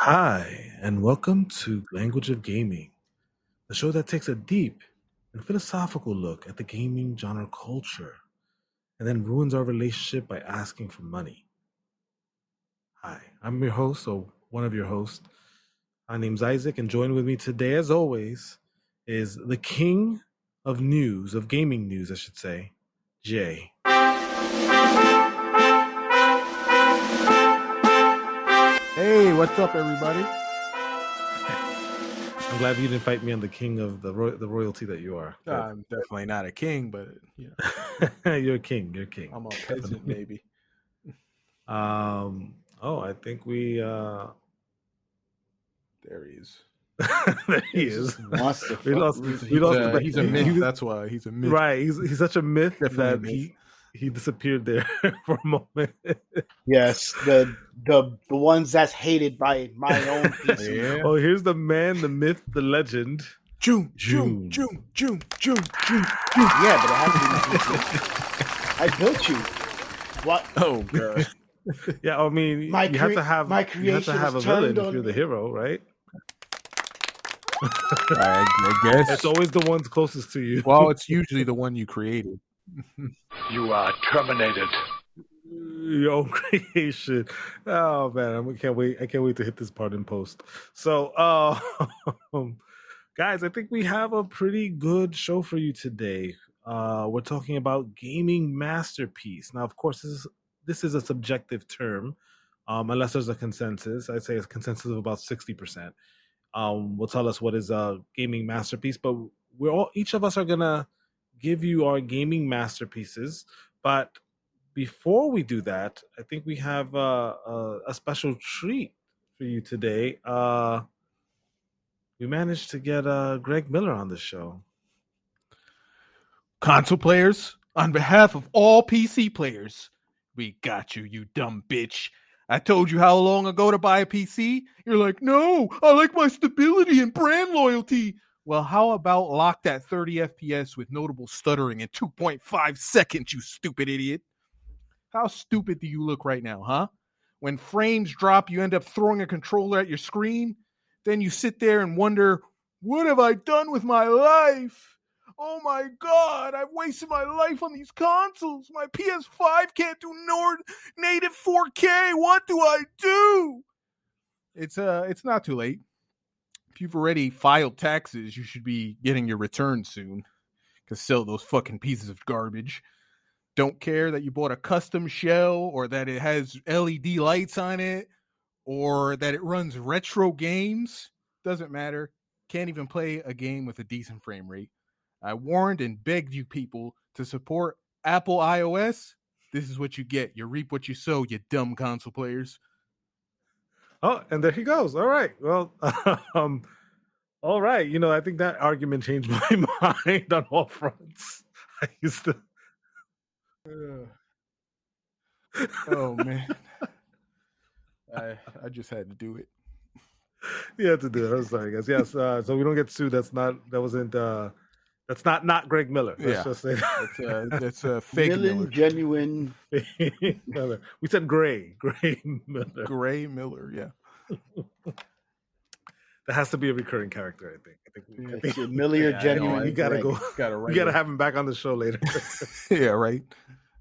Hi, and welcome to Language of Gaming, the show that takes a deep and philosophical look at the gaming genre culture and then ruins our relationship by asking for money. Hi, I'm your host, or one of your hosts. My name's Isaac, and joining with me today, as always, is the king of news, of gaming news, I should say, Jay. Hey, what's up, everybody? I'm glad you didn't fight me on the king of the ro- the royalty that you are. But- I'm definitely not a king, but you know, you're a king. You're a king. I'm a peasant, maybe. Um. Oh, I think we. uh There he is. There he is. Wants We lost. Ruth. We lost. The- he's a myth. he was- That's why he's a myth. right. He's he's such a myth Definitely a that myth. he he disappeared there for a moment. Yes, the the the ones that's hated by my own PC. Yeah. Oh, here's the man, the myth, the legend. June, June. June, June, June, June, June. Yeah, but it has to be. I built you. What? Oh god. Yeah, I mean, My you have to have my you have to have a villain if you're the me. hero, right? I, I guess. It's always the ones closest to you. well, it's usually the one you created. You are terminated. your own creation. Oh man, I can't wait! I can't wait to hit this part in post. So, uh, guys, I think we have a pretty good show for you today. Uh, we're talking about gaming masterpiece. Now, of course, this is this is a subjective term, um, unless there's a consensus. I'd say a consensus of about sixty percent. Um, will tell us what is a gaming masterpiece, but we're all each of us are gonna give you our gaming masterpieces, but before we do that, I think we have uh, a, a special treat for you today. Uh, we managed to get uh, Greg Miller on the show. Console players, on behalf of all PC players, we got you, you dumb bitch. I told you how long ago to buy a PC. You're like, no, I like my stability and brand loyalty. Well, how about lock that 30 FPS with notable stuttering in 2.5 seconds, you stupid idiot? How stupid do you look right now, huh? When frames drop, you end up throwing a controller at your screen. Then you sit there and wonder, what have I done with my life? Oh my god, I've wasted my life on these consoles. My PS5 can't do nor native 4K. What do I do? It's uh it's not too late. If you've already filed taxes, you should be getting your return soon. Cause sell those fucking pieces of garbage. Don't care that you bought a custom shell or that it has LED lights on it or that it runs retro games. Doesn't matter. Can't even play a game with a decent frame rate. I warned and begged you people to support Apple iOS. This is what you get. You reap what you sow, you dumb console players. Oh, and there he goes. All right. Well, um, all right. You know, I think that argument changed my mind on all fronts. I used to. oh man. I I just had to do it. You had to do it. I'm sorry, guys. Yes. Uh, so we don't get sued. That's not. That wasn't. Uh, that's not not Greg Miller. Let's Yeah. just say That's uh that's a fake Million Miller. genuine. Miller. We said Gray. Gray Miller. Gray Miller, yeah. That has to be a recurring character. I think. I think. We, I think a Million Yeah, genuine. know, you gotta Greg. go. Gotta We write gotta have him back on the show later. Yeah, right.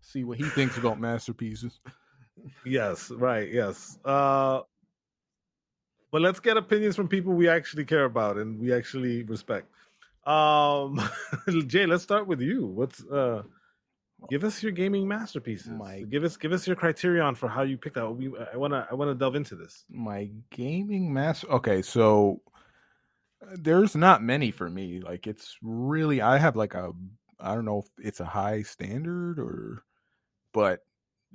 See what he thinks about masterpieces. yes. Right. Yes. Uh, but let's get opinions from people we actually care about and we actually respect. Um, Jay, let's start with you. What's uh, give us your gaming masterpieces. My- Give us give us your criterion for how you pick that. We I wanna I wanna delve into this. my gaming master okay so uh, there's not many for me like it's really i have like a i don't know if it's a high standard or but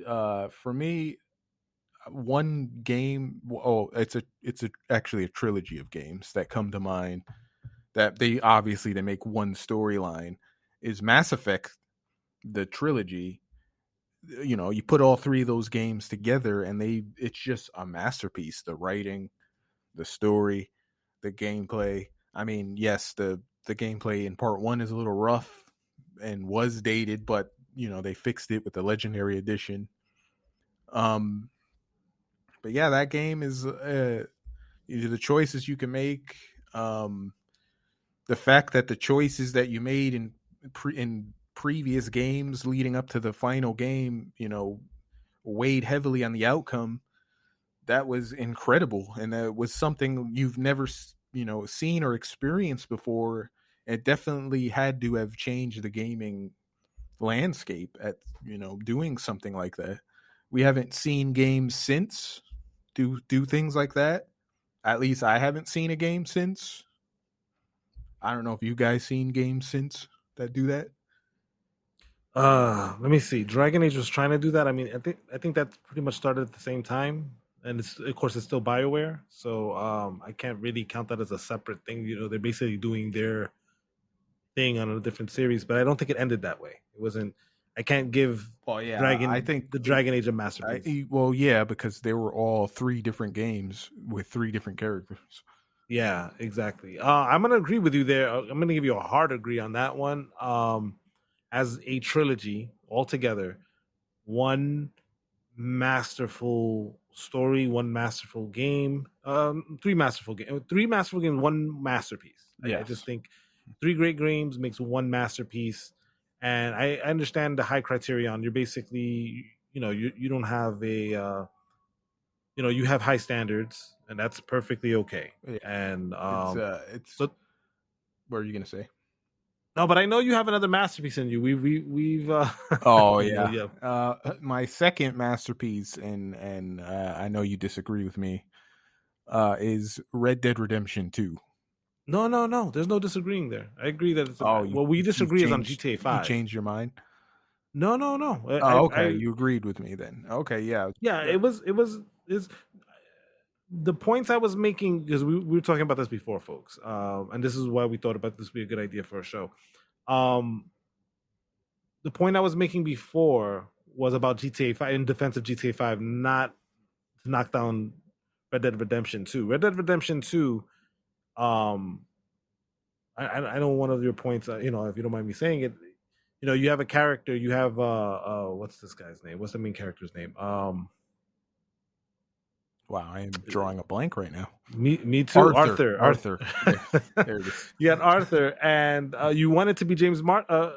uh for me one game oh it's a it's a actually a trilogy of games that come to mind that they obviously they make one storyline is mass effect the trilogy you know you put all three of those games together and they it's just a masterpiece the writing the story the gameplay. I mean yes the the gameplay in part one is a little rough and was dated but you know they fixed it with the legendary edition. Um but yeah that game is uh the choices you can make, um, the fact that the choices that you made in pre- in previous games leading up to the final game, you know, weighed heavily on the outcome. That was incredible, and that was something you've never, you know, seen or experienced before. It definitely had to have changed the gaming landscape at you know doing something like that. We haven't seen games since do do things like that. At least I haven't seen a game since. I don't know if you guys seen games since that do that. Uh, let me see. Dragon Age was trying to do that. I mean, I think I think that pretty much started at the same time, and it's of course it's still Bioware, so um, I can't really count that as a separate thing. You know, they're basically doing their thing on a different series, but I don't think it ended that way. It wasn't. I can't give Well, yeah, Dragon. I think the Dragon Age a I, masterpiece. well, yeah, because they were all three different games with three different characters. Yeah, exactly. Uh, I'm gonna agree with you there. Uh, I'm gonna give you a hard agree on that one. Um, as a trilogy altogether, one masterful story, one masterful game, um, three masterful game, three masterful games, one masterpiece. I- I, just think three great games makes one masterpiece. And I, I understand the high criterion. You're basically, you know, you you don't have a, uh, you know, you have high standards, and that's perfectly okay. Yeah. And It's um, uh, it's. so- what are you gonna say? no, but I know you have another masterpiece in you. We we we've. Uh, Oh yeah, yeah. Uh, my second masterpiece, and and uh, I know you disagree with me, uh, is Red Dead Redemption Two. No, no, no. There's no disagreeing there. I agree that it's. A, Oh, you- well, we disagree is on changed- GTA Five. You changed your mind. No, no, no. I- Oh, okay. I- you agreed with me then. Okay, yeah. yeah, it was. It was. Is the points I was making because we, we were talking about this before, folks. Um, and this is why we thought about this would be a good idea for a show. Um, the point I was making before was about GTA Five in defense of GTA Five, not to knock down Red Dead Redemption Two. Red Dead Redemption Two. Um, I, I know one of your points. Uh, you know, if you don't mind me saying it, you know, you have a character. You have uh, uh, what's this guy's name? What's the main character's name? Um, Wow, I am drawing a blank right now. me, me too. Arthur. Arthur. Arthur. Arthur. There it is. you had Arthur, and uh, you wanted to be James Mar, uh, uh,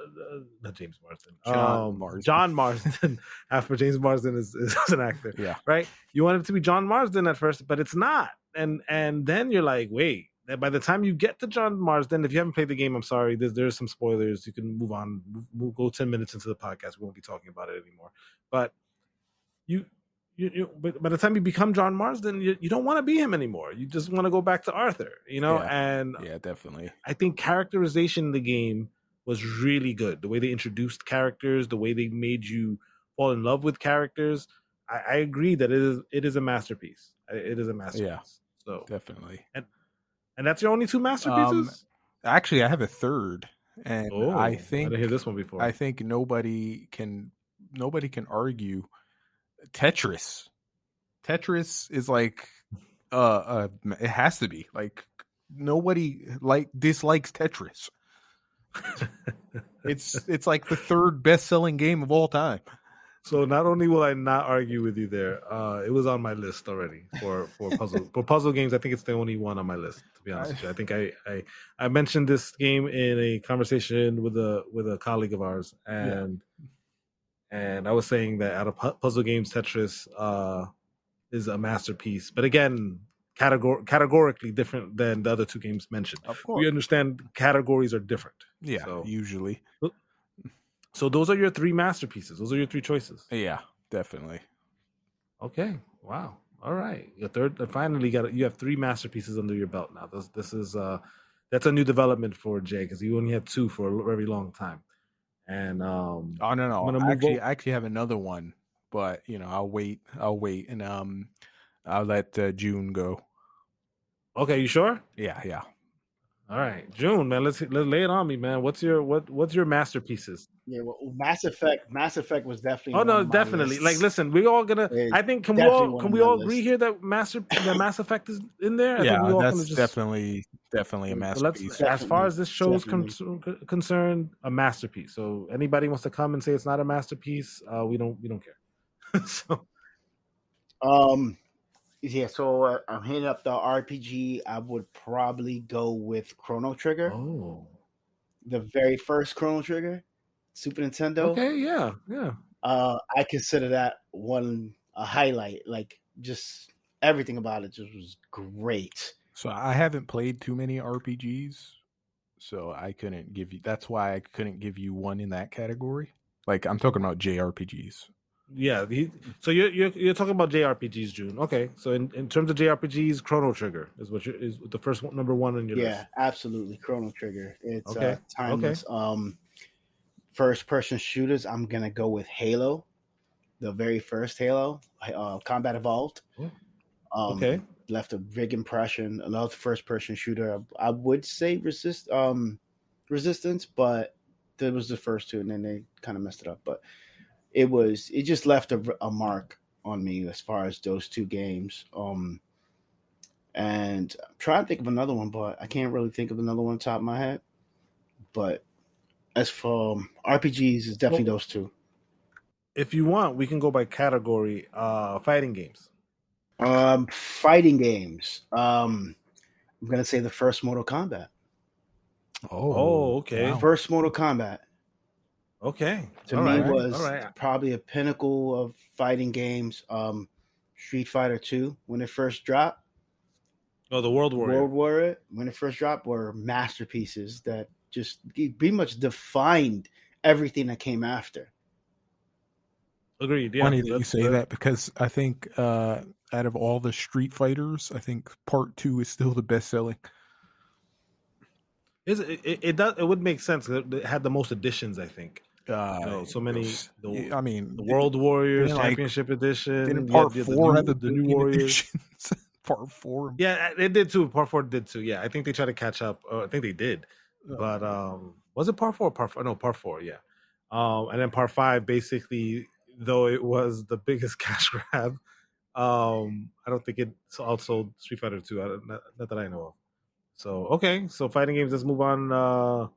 not James Marsden, John um, Marsden. John Marsden. After James Marsden is, is an actor, Yeah. right? You wanted to be John Marsden at first, but it's not. And and then you're like, wait. By the time you get to John Marsden, if you haven't played the game, I'm sorry. There's there's some spoilers. You can move on. We'll go ten minutes into the podcast. We won't be talking about it anymore. But you you, you but by the time you become John Marsden, you, you don't want to be him anymore. You just want to go back to Arthur, you know. Yeah. And Yeah, definitely. I think characterization in the game was really good. The way they introduced characters, the way they made you fall in love with characters. I, I agree that it is it is a masterpiece. It is a masterpiece. Yeah, So Definitely. and and that's your only two masterpieces. Um, actually, I have a third, and oh, I I think didn't hear this one before. I think nobody can nobody can argue Tetris. Tetris is like uh uh it has to be. Like nobody like dislikes Tetris. It's it's like the third best selling game of all time. So not only will I not argue with you there, uh, it was on my list already for for puzzle for puzzle games. I think it's the only one on my list. To be honest with you, I think I, I I mentioned this game in a conversation with a with a colleague of ours, and and I was saying that out of pu- puzzle games, Tetris uh, is a masterpiece. But again, categor- categorically different than the other two games mentioned. Of course, We understand categories are different. Yeah, So- usually. So those are your three masterpieces. Those are your three choices. Yeah, definitely. Okay. Wow. All right. Your third. uh, Finally, got you have three masterpieces under your belt now. This this is uh that's a new development for Jay because you only had two for a very long time. And um, Oh no, no. I'm gonna I actually, I actually have another one, but you know, I'll wait. I'll wait, and um, I'll let uh, June go. okay, you sure? Yeah, yeah. All right, June, man. Let's let's lay it on me, man. What's your what what's your masterpieces? Yeah, well, Mass Effect. Mass Effect was definitely. Oh no, definitely. Like, listen, we all gonna. It's I think can we all can we my all agree lists. here that master that Mass Effect is in there? I yeah, think we all that's just- definitely definitely a masterpiece. let's, as far as this show's con- concerned, a masterpiece. So anybody wants to come and say it's not a masterpiece, uh, we don't we don't care. so Um, Yeah, so uh, I'm hitting up the RPG. I would probably go with Chrono Trigger, Oh. the very first Chrono Trigger, Super Nintendo. Okay, yeah, yeah. Uh, I consider that one a highlight. Like just everything about it just was great. So I haven't played too many RPGs, so I couldn't give you. That's why I couldn't give you one in that category. Like I'm talking about JRPGs. Yeah, he, so you're, you're you're talking about JRPGs, June. Okay, so in, in terms of JRPGs, Chrono Trigger is what is the first one, number one on your list. Yeah, list. absolutely. Chrono Trigger. It's Okay, uh, timeless. Um, first person shooters. I'm gonna go with Halo, the very first Halo, uh, Combat Evolved. Oh, Um, okay. left a big impression. Another first person shooter. I, I would say resist um resistance, but that was the first two, and then they kind of messed it up. But it was it just left a, a mark on me as far as those two games. Um, and I'm trying to think of another one, but I can't really think of another one on top of my head. But as for um, RPGs, it's definitely those two. If you want, we can go by category. Uh, fighting games. Um, fighting games. Um, I'm gonna say the first Mortal Kombat. Oh, okay. wow. First Mortal Kombat Okay, to All me right, was all right. probably a pinnacle of fighting games. Um, Street Fighter Two when it first dropped, Oh, the World War. World War when it first dropped were masterpieces that just pretty much defined everything that came after. Agreed. Yeah, Funny that you that's- say that because I think uh, out of all the Street Fighters, I think Part Two is still the best selling. Is it, it, it does. It would make sense. It it had the most additions, I think. Uh, No, so many- the- I mean, The World Warriors like- Championship Edition. Didn't Part the- the Four new- have the, the new Warriors? part Four. Yeah, it did too. Part four did too. Yeah, I think they tried to catch up. Uh, I think they did, Oh, but um, was it part four? or Part four? No, part four. Yeah, um, and then part five. Basically, though it was the biggest cash grab, um, I don't think it also Street Fighter Two. Not, not that I know of. So okay, so fighting games. Let's move on. Uh,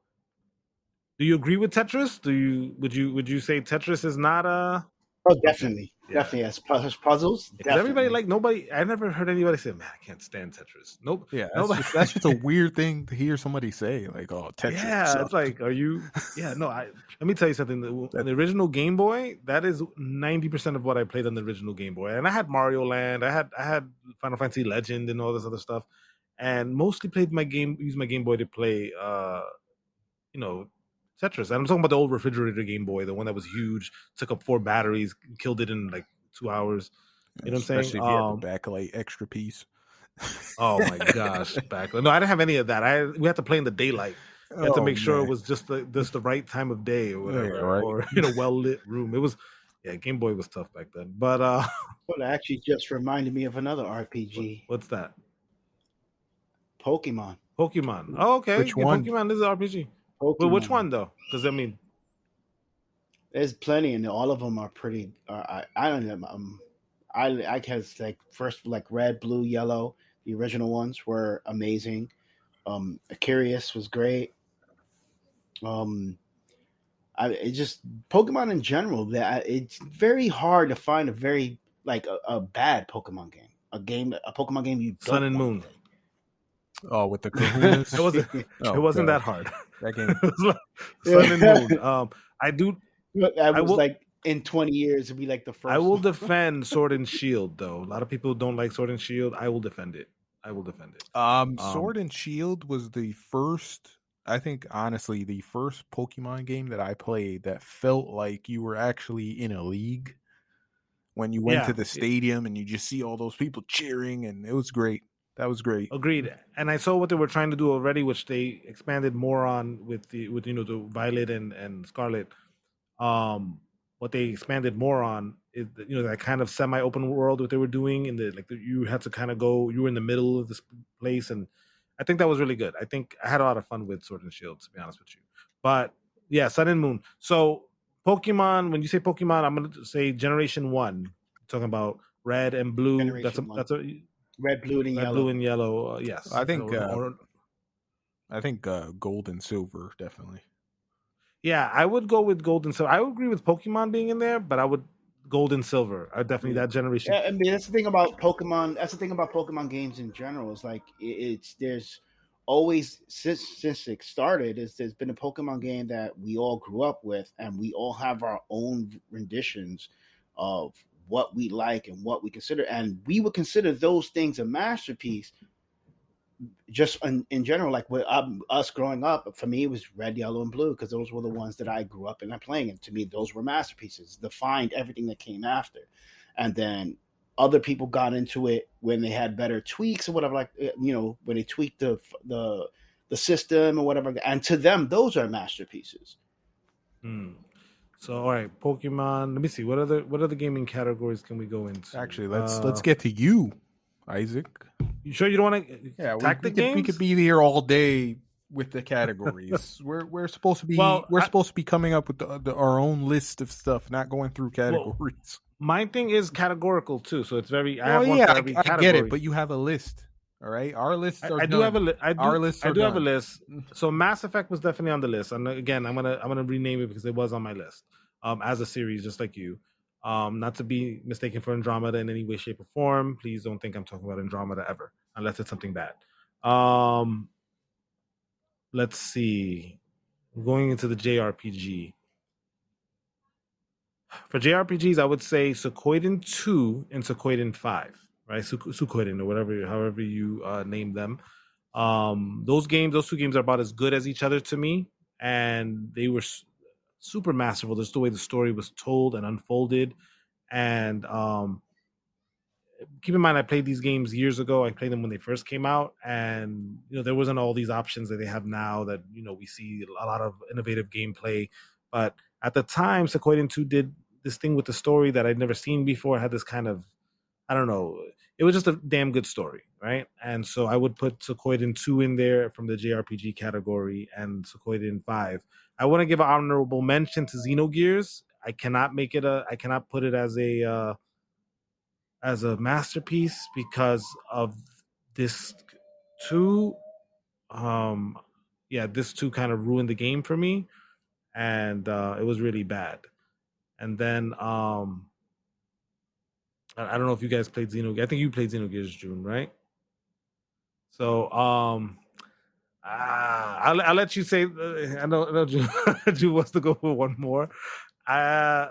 do you agree with Tetris? Do you would you would you say Tetris is not a? Oh, definitely, Yeah. definitely as pu- as puzzles. Because everybody like nobody. I never heard anybody say, "Man, I can't stand Tetris." Nope. Yeah, that's, Nobody- just, that's just a weird thing to hear somebody say. Like, oh, Tetris. yeah, sucks. it's like, are you? Yeah, no. I let me tell you something. The, the original Game Boy, that is ninety percent of what I played on the original Game Boy, and I had Mario Land, I had I had Final Fantasy Legend, and all this other stuff, and mostly played my game, used my Game Boy to play, uh, you know, Tetris. And I'm talking about the old refrigerator Game Boy, the one that was huge, took up four batteries, killed it in like two hours. You know what I'm saying? Especially if you had Um, the backlight extra piece. Oh my gosh, back no, I didn't have any of that. I we had to play in the daylight. You had to Oh, make sure man. it was just the just the right time of day or whatever, Yeah, right. or in a well lit room. It was yeah, Game Boy was tough back then. But uh Well, actually just reminded me of another RPG, what's that? Pokemon. Pokemon. Oh, okay. Which Yeah, one? Pokemon is an RPG. Pokemon. Well, which one though? Because I mean, There's plenty, and all of them are pretty. Uh, I I don't know. Um, I I guess like first like red, blue, yellow. The original ones were amazing. Um, Curious was great. Um, I it just Pokemon in general. That it's very hard to find a very like a, a bad Pokemon game. A game, a Pokemon game you Sun don't and want Moon. play. Oh, with the kahunas. It wasn't. Oh, it wasn't God. that hard. That game. it was like Sun and Moon. Um, I do. But I I was will- like in twenty years, it'd be like the first. I will one. defend Sword and Shield though. A lot of people don't like Sword and Shield. I will defend it. I will defend it. Um, Um, Sword and Shield was the first. I think honestly, the first Pokemon game that I played that felt like you were actually in a league. When you went Yeah. to the stadium and you just see all those people cheering, and it was great. That was great. Agreed. And I saw what they were trying to do already, which they expanded more on with the with you know the Violet and and Scarlet. Um, what they expanded more on is you know that kind of semi open world what they were doing, and the like the, you had to kind of go. You were in the middle of this place, and I think that was really good. I think I had a lot of fun with Sword and Shield, to be honest with you. But yeah, Sun and Moon. So Pokemon. When you say Pokemon, I'm gonna say Generation One. talking about red and blue. that's a one. that's a red, blue, and red, yellow. blue and yellow. Uh, yes, I think, Or- uh, or- I think uh, Gold and Silver definitely. yeah, I would go with gold and silver. I would agree with Pokemon being in there, but I would gold and silver are definitely that generation. Yeah, I mean that's the thing about Pokemon. That's the thing about Pokemon games in general. Is like it's there's always since since it started is there's been a Pokemon game that we all grew up with, and we all have our own renditions of what we like and what we consider, and we would consider those things a masterpiece. Just in, in general, like with um, us growing up, for me it was red, yellow, and blue because those were the ones that I grew up in and playing, and to me those were masterpieces. Defined everything that came after, and then other people got into it when they had better tweaks or whatever like eh, you know when they tweaked the the the system or whatever and to them those are masterpieces Hmm. So all right, Pokemon. Let me see. What other what other gaming categories can we go into? Actually, let's Uh, let's get to you, Isaac. You sure you don't want to Yeah, we, tactic we, could, we games? could be here all day with the categories. we're we're supposed to be Well, we're I- supposed to be coming up with the, the, our own list of stuff, not going through categories. My thing is categorical too, so it's very. I oh have one yeah, for I, every I category. get it, but you have a list. All right, our lists I, are I do have a li- I do, Our lists I do have a list. So Mass Effect was definitely on the list, and again, I'm gonna I'm gonna rename it because it was on my list um, as a series, just like you. Um, not to be mistaken for Andromeda in any way, shape, or form. Please don't think I'm talking about Andromeda ever, unless it's something bad. Um, let's see. Going into the JRPG. For JRPGs, I would say Suikoden 2 and Suikoden 5, right? Su- or whatever, however you uh, name them. Um, those games, those two games are about as good as each other to me, and they were super masterful. Just the way the story was told and unfolded, and um, keep in mind, I played these games years ago. I played them when they first came out, and you know there wasn't all these options that they have now. That you know we see a lot of innovative gameplay, but at the time, Suikoden Two did this thing with the story that I'd never seen before. It had this kind of, I don't know, it was just a damn good story, right? And so I would put Suikoden Two in there from the JRPG category, and Suikoden Five. I want to give an honorable mention to Xenogears. I cannot make it a. I cannot put it as a. Uh, as a masterpiece because of this two um yeah this two kind of ruined the game for me and uh it was really bad and then um i, I don't know if you guys played xenogears i think you played xenogears june right so um ah, I'll, I'll let you say uh, i know, I know June, June wants to go for one more uh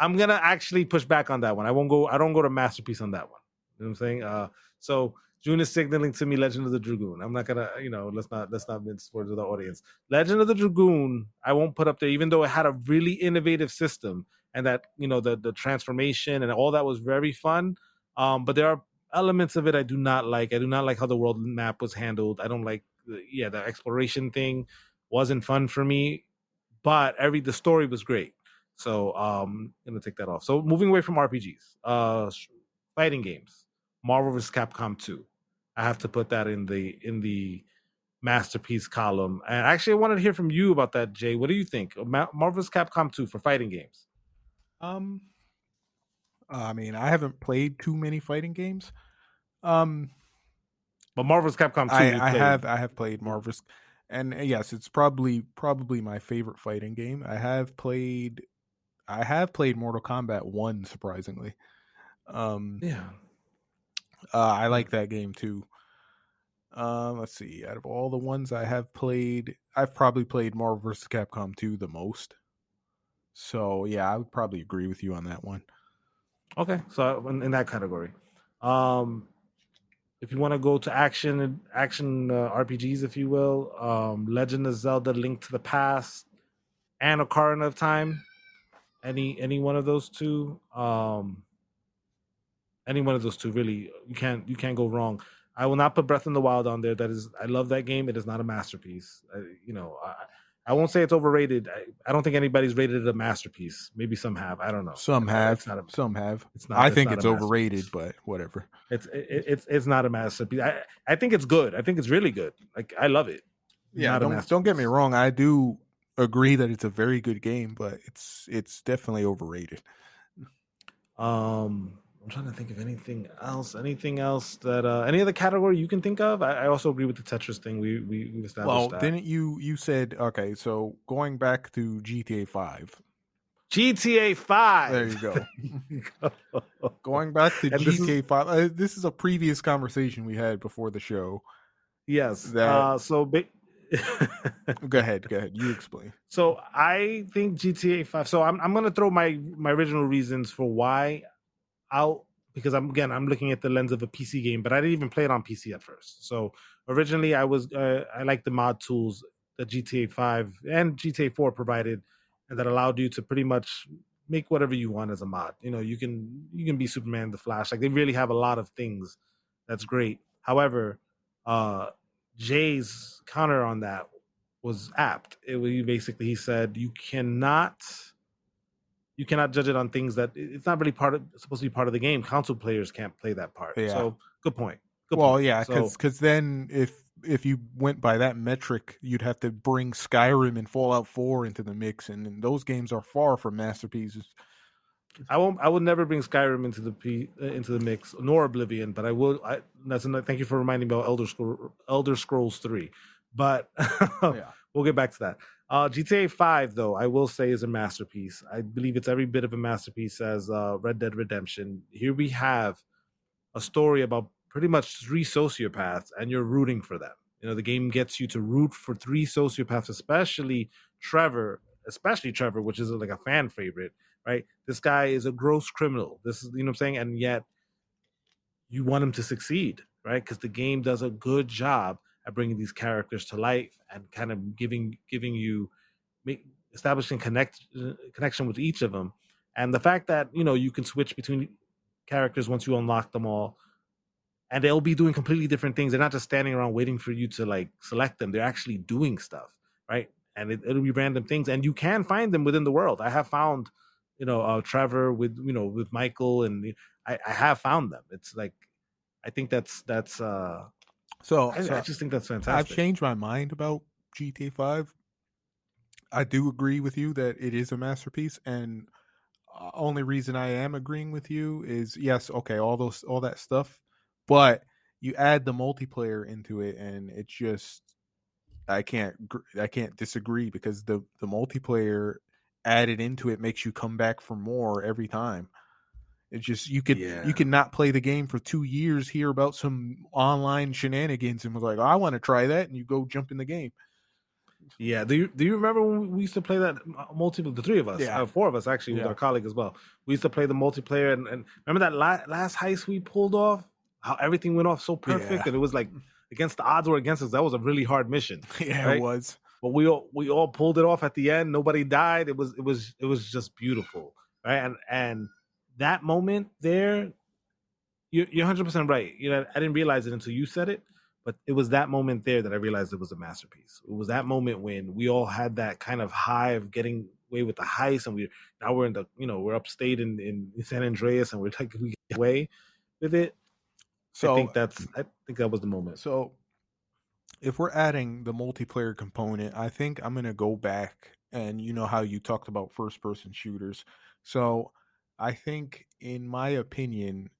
I'm gonna actually push back on that one. I won't go. I don't go to masterpiece on that one. You know what I'm saying? Uh, so June is signaling to me Legend of the Dragoon. I'm not gonna, you know, let's not let's not mince words with the audience. Legend of the Dragoon, I won't put up there, even though it had a really innovative system and that you know the the transformation and all that was very fun. Um, but there are elements of it I do not like. I do not like how the world map was handled. I don't like, the, yeah, the exploration thing wasn't fun for me. But every the story was great. So um I'm gonna take that off. So moving away from RPGs, uh fighting games, Marvel vs. Capcom 2. I have to put that in the in the masterpiece column. And actually I wanted to hear from you about that, Jay. What do you think? Ma- Marvel vs. Capcom 2 for fighting games. Um, I mean, I haven't played too many fighting games. Um, But Marvel vs. Capcom 2 I, I have I have played Marvel's, and uh, yes, it's probably probably my favorite fighting game. I have played, I have played Mortal Kombat One. Surprisingly, um, Yeah. uh, I like that game too. Um, let's see. Out of all the ones I have played, I've probably played Marvel vs. Capcom 2 the most. So yeah, I would probably agree with you on that one. Okay, so in, in that category, um, if you want to go to action, action uh, RPGs, if you will, um, Legend of Zelda: Link to the Past, and Ocarina of Time, any any one of those two, um, any one of those two, really, you can't you can't go wrong. I will not put Breath in the Wild on there. That is, I love that game. It is not a masterpiece. I, you know, I, I won't say it's overrated. I, I don't think anybody's rated it a masterpiece. Maybe some have. I don't know. Some It's- have, not a, some have. it's not, I it's think not it's overrated, but whatever. It's it, it's it's not a masterpiece. I I think it's good. I think it's really good. Like I love it. Yeah, don't don't get me wrong. I do agree that it's a very good game, but it's it's definitely overrated. Um, I'm trying to think of anything else. Anything else that uh any other category you can think of? I, I also agree with the Tetris thing. We we we established Well, that. didn't you you said okay? So going back to GTA Five, GTA Five. There you go. Going back to And this is- GTA Five, uh, this is a previous conversation we had before the show. yes. That- Uh, so. Ba- Go ahead, go ahead. You explain. So I think GTA Five. So I'm I'm gonna throw my my original reasons for why out because I'm again I'm looking at the lens of a PC game, but I didn't even play it on PC at first. So originally I was uh, I like the mod tools that GTA Five and GTA Four provided, and that allowed you to pretty much make whatever you want as a mod. You know you can you can be Superman, the Flash. Like they really have a lot of things that's great. However, uh Jay's counter on that was apt. It was basically he said you cannot you cannot judge it on things that it's not really part of supposed to be part of the game. Console players can't play that part. Yeah. So good point. Good well, point. yeah, So- because then if if you went by that metric, you'd have to bring Skyrim and Fallout Four into the mix, and, and those games are far from masterpieces. I won't. I would never bring Skyrim into the P, uh, into the mix, nor Oblivion. But I will. I, that's another, thank you for reminding me about Elder Scroll, Elder Scrolls Three. But Yeah. we'll get back to that. Uh, GTA Five, though, I will say is a masterpiece. I believe it's every bit of a masterpiece as uh, Red Dead Redemption. Here we have a story about pretty much three sociopaths, and you're rooting for them. You know, the game gets you to root for three sociopaths, especially Trevor, especially Trevor, which is like a fan favorite right? This guy is a gross criminal. This is, you know what I'm saying? And yet you want him to succeed, right? Because the game does a good job at bringing these characters to life and kind of giving giving you make, establishing connect connection with each of them. And the fact that you know you can switch between characters once you unlock them all, and they'll be doing completely different things. They're not just standing around waiting for you to like select them. They're actually doing stuff, right? And it, it'll be random things, and you can find them within the world. I have found you know uh, Trevor with you know with Michael and I, I have found them. It's like I think that's that's uh So, I, so I just think that's fantastic. I've changed my mind about GTA Five. I do agree with you that it is a masterpiece, and uh, only reason I am agreeing with you is yes, okay, all those all that stuff, but you add the multiplayer into it, and it's just I can't I can't disagree because the the multiplayer added into it makes you come back for more every time. It's just you could Yeah. you could not play the game for two years, hear about some online shenanigans, and was like, oh, I want to try that, and you go jump in the game. Yeah, do you do you remember when we used to play that multiple? The three of us, Yeah. uh, four of us actually, with our colleague as well. We used to play the multiplayer, and, and remember that la- last heist we pulled off? How everything went off so perfect, Yeah. and it was like against the odds were against us. That was a really hard mission, yeah, Right? it was. but we all we all pulled it off at the end. Nobody died. It was it was it was just beautiful, right? And and that moment there, you're you're 100 percent right. You know, I didn't realize it until you said it, but it was that moment there that I realized it was a masterpiece. It was that moment when we all had that kind of high of getting away with the heist, and we now we're in the you know we're upstate in in San Andreas, and we're like we get away with it. So I think that's I think that was the moment. So, if we're adding the multiplayer component, I think I'm going to go back and you know how you talked about first person shooters. So, I think, in my opinion,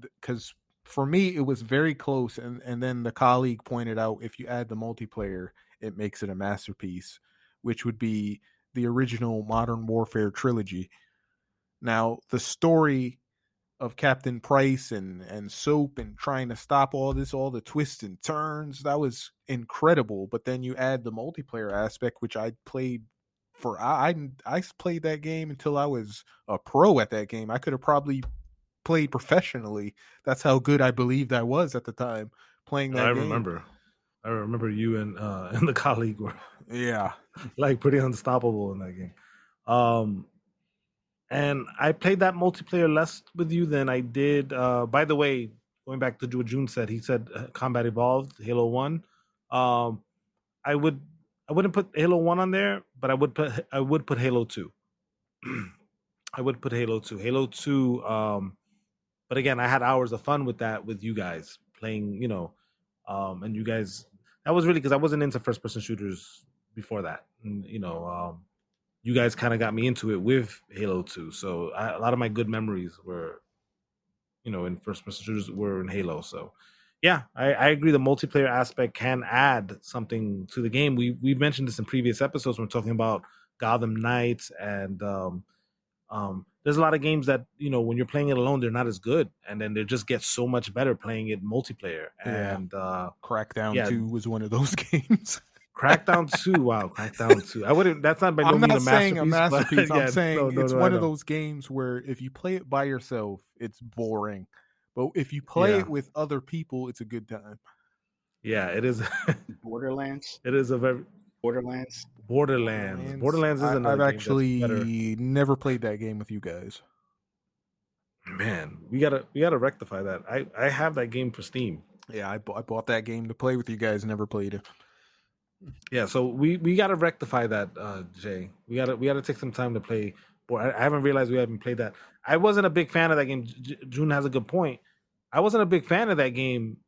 because for me, it was very close. And, and then the colleague pointed out if you add the multiplayer, it makes it a masterpiece, which would be the original Modern Warfare trilogy. Now, the story of Captain Price and and Soap and trying to stop all this, all the twists and turns. That was incredible. But then you add the multiplayer aspect, which I played for. I I, I played that game until I was a pro at that game. I could have probably played professionally. That's how good I believed I was at the time playing that. Game. I game. remember. I remember you and uh and the colleague were Yeah, like pretty unstoppable in that game. Um and I played that multiplayer less with you than I did. Uh by the way, going back to what June said, he said uh, Combat Evolved, Halo 1. Um I would I wouldn't put Halo 1 on there, but I would put I would put Halo 2. I would put Halo 2. Halo 2 um but again, I had hours of fun with that with you guys playing, you know, um and you guys that was really because I wasn't into first person shooters before that. And, you know, um, you guys kind of got me into it with Halo 2. So I, a lot of my good memories were, you know, in first person shooters were in Halo. So yeah, I, I agree. The multiplayer aspect can add something to the game. We we've mentioned this in previous episodes when we're talking about Gotham Knights, and um, um, there's a lot of games that you know when you're playing it alone, they're not as good, and then they just get so much better playing it multiplayer. Yeah. And uh, Crackdown Yeah. 2 was one of those games. Crackdown Two, wow, Crackdown Two. I wouldn't. That's not by no I'm means not a saying a masterpiece. masterpiece. but I'm saying no, no, it's no, one of those games where if you play it by yourself, it's boring. But if you play Yeah. it with other people, it's a good time. Yeah, it is. Borderlands, it is a very Borderlands. Borderlands. Borderlands is I- another I've game that's actually never played that game with you guys. Man, we gotta we gotta rectify that. I I have that game for Steam. Yeah, I, bought I bought that game to play with you guys. Never played it. Yeah, so we we gotta rectify that, uh, Jay. We gotta we gotta take some time to play. Boy, I, haven't realized we haven't played that. I wasn't a big fan of that game. J- June has a good point. I wasn't a big fan of that game,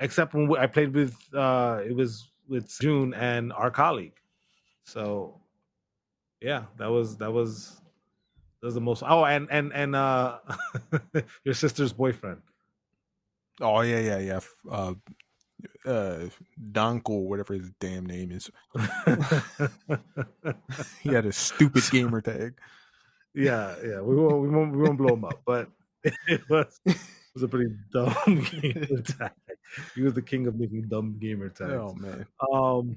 except when I played with uh, it was with June and our colleague. So, yeah, that was that was that was the most. Oh, and and and uh, your sister's boyfriend. Oh yeah, yeah, yeah. Uh, uh, Donko, whatever his damn name is. He had a stupid gamer tag. Yeah, yeah. We won't we won't we won't blow him up, but it was it was a pretty dumb gamer tag. He was the king of making dumb gamer tags. Oh man. Um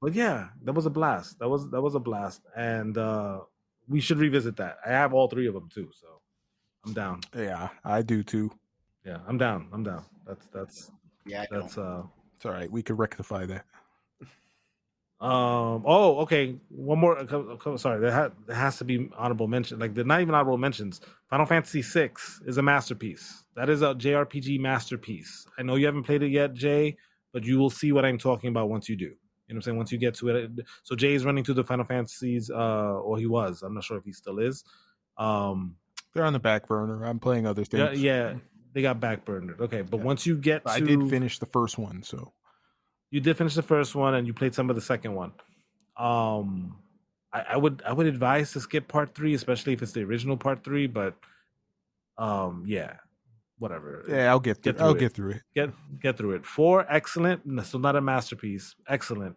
but yeah, that was a blast. That was that was a blast. And uh we should revisit that. I have all three of them too, so I'm down. Yeah, I do too. Yeah, I'm down. I'm down. That's that's Yeah, I don't. that's uh It's all right. We could rectify that. Um. Oh, okay. One more. uh, Sorry, there, ha- there has to be honorable mention. Like they're not even honorable mentions. Final Fantasy VI is a masterpiece. That is a JRPG masterpiece. I know you haven't played it yet, Jay, but you will see what I'm talking about once you do. You know what I'm saying? Once you get to it. So Jay is running through the Final Fantasies. Uh, or he was. I'm not sure if he still is. Um. They're on the back burner. I'm playing other things. Yeah. They got back backburned. Okay, but Yeah. once you get to, I did finish the first one, so you did finish the first one and you played some of the second one. Um, I, I would I would advise to skip part three, especially if it's the original part three. But um, yeah, whatever. yeah, I'll get through. Get through I'll it. get through it. get get through it. Four, excellent. Still not a masterpiece, excellent.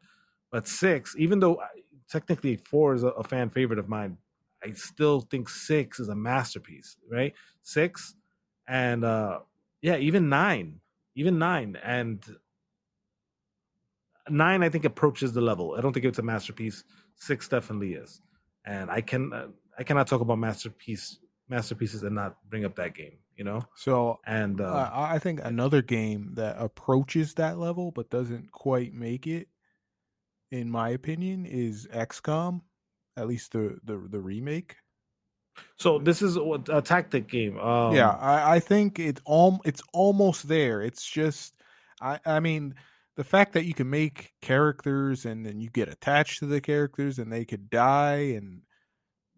But six, even though I- technically four is a, a fan favorite of mine, I still think six is a masterpiece. Right, six, and uh yeah, even nine, even nine, and nine. I think approaches the level. I don't think it's a masterpiece. Six definitely is, and I can uh, I cannot talk about masterpiece masterpieces and not bring up that game. You know, So and uh, I I think another game that approaches that level but doesn't quite make it, in my opinion, is XCOM. At least the the, the remake. So this is a tactic game. Um, yeah, I, I think it's all it's almost there. It's just, I I mean, the fact that you can make characters and then you get attached to the characters and they could die and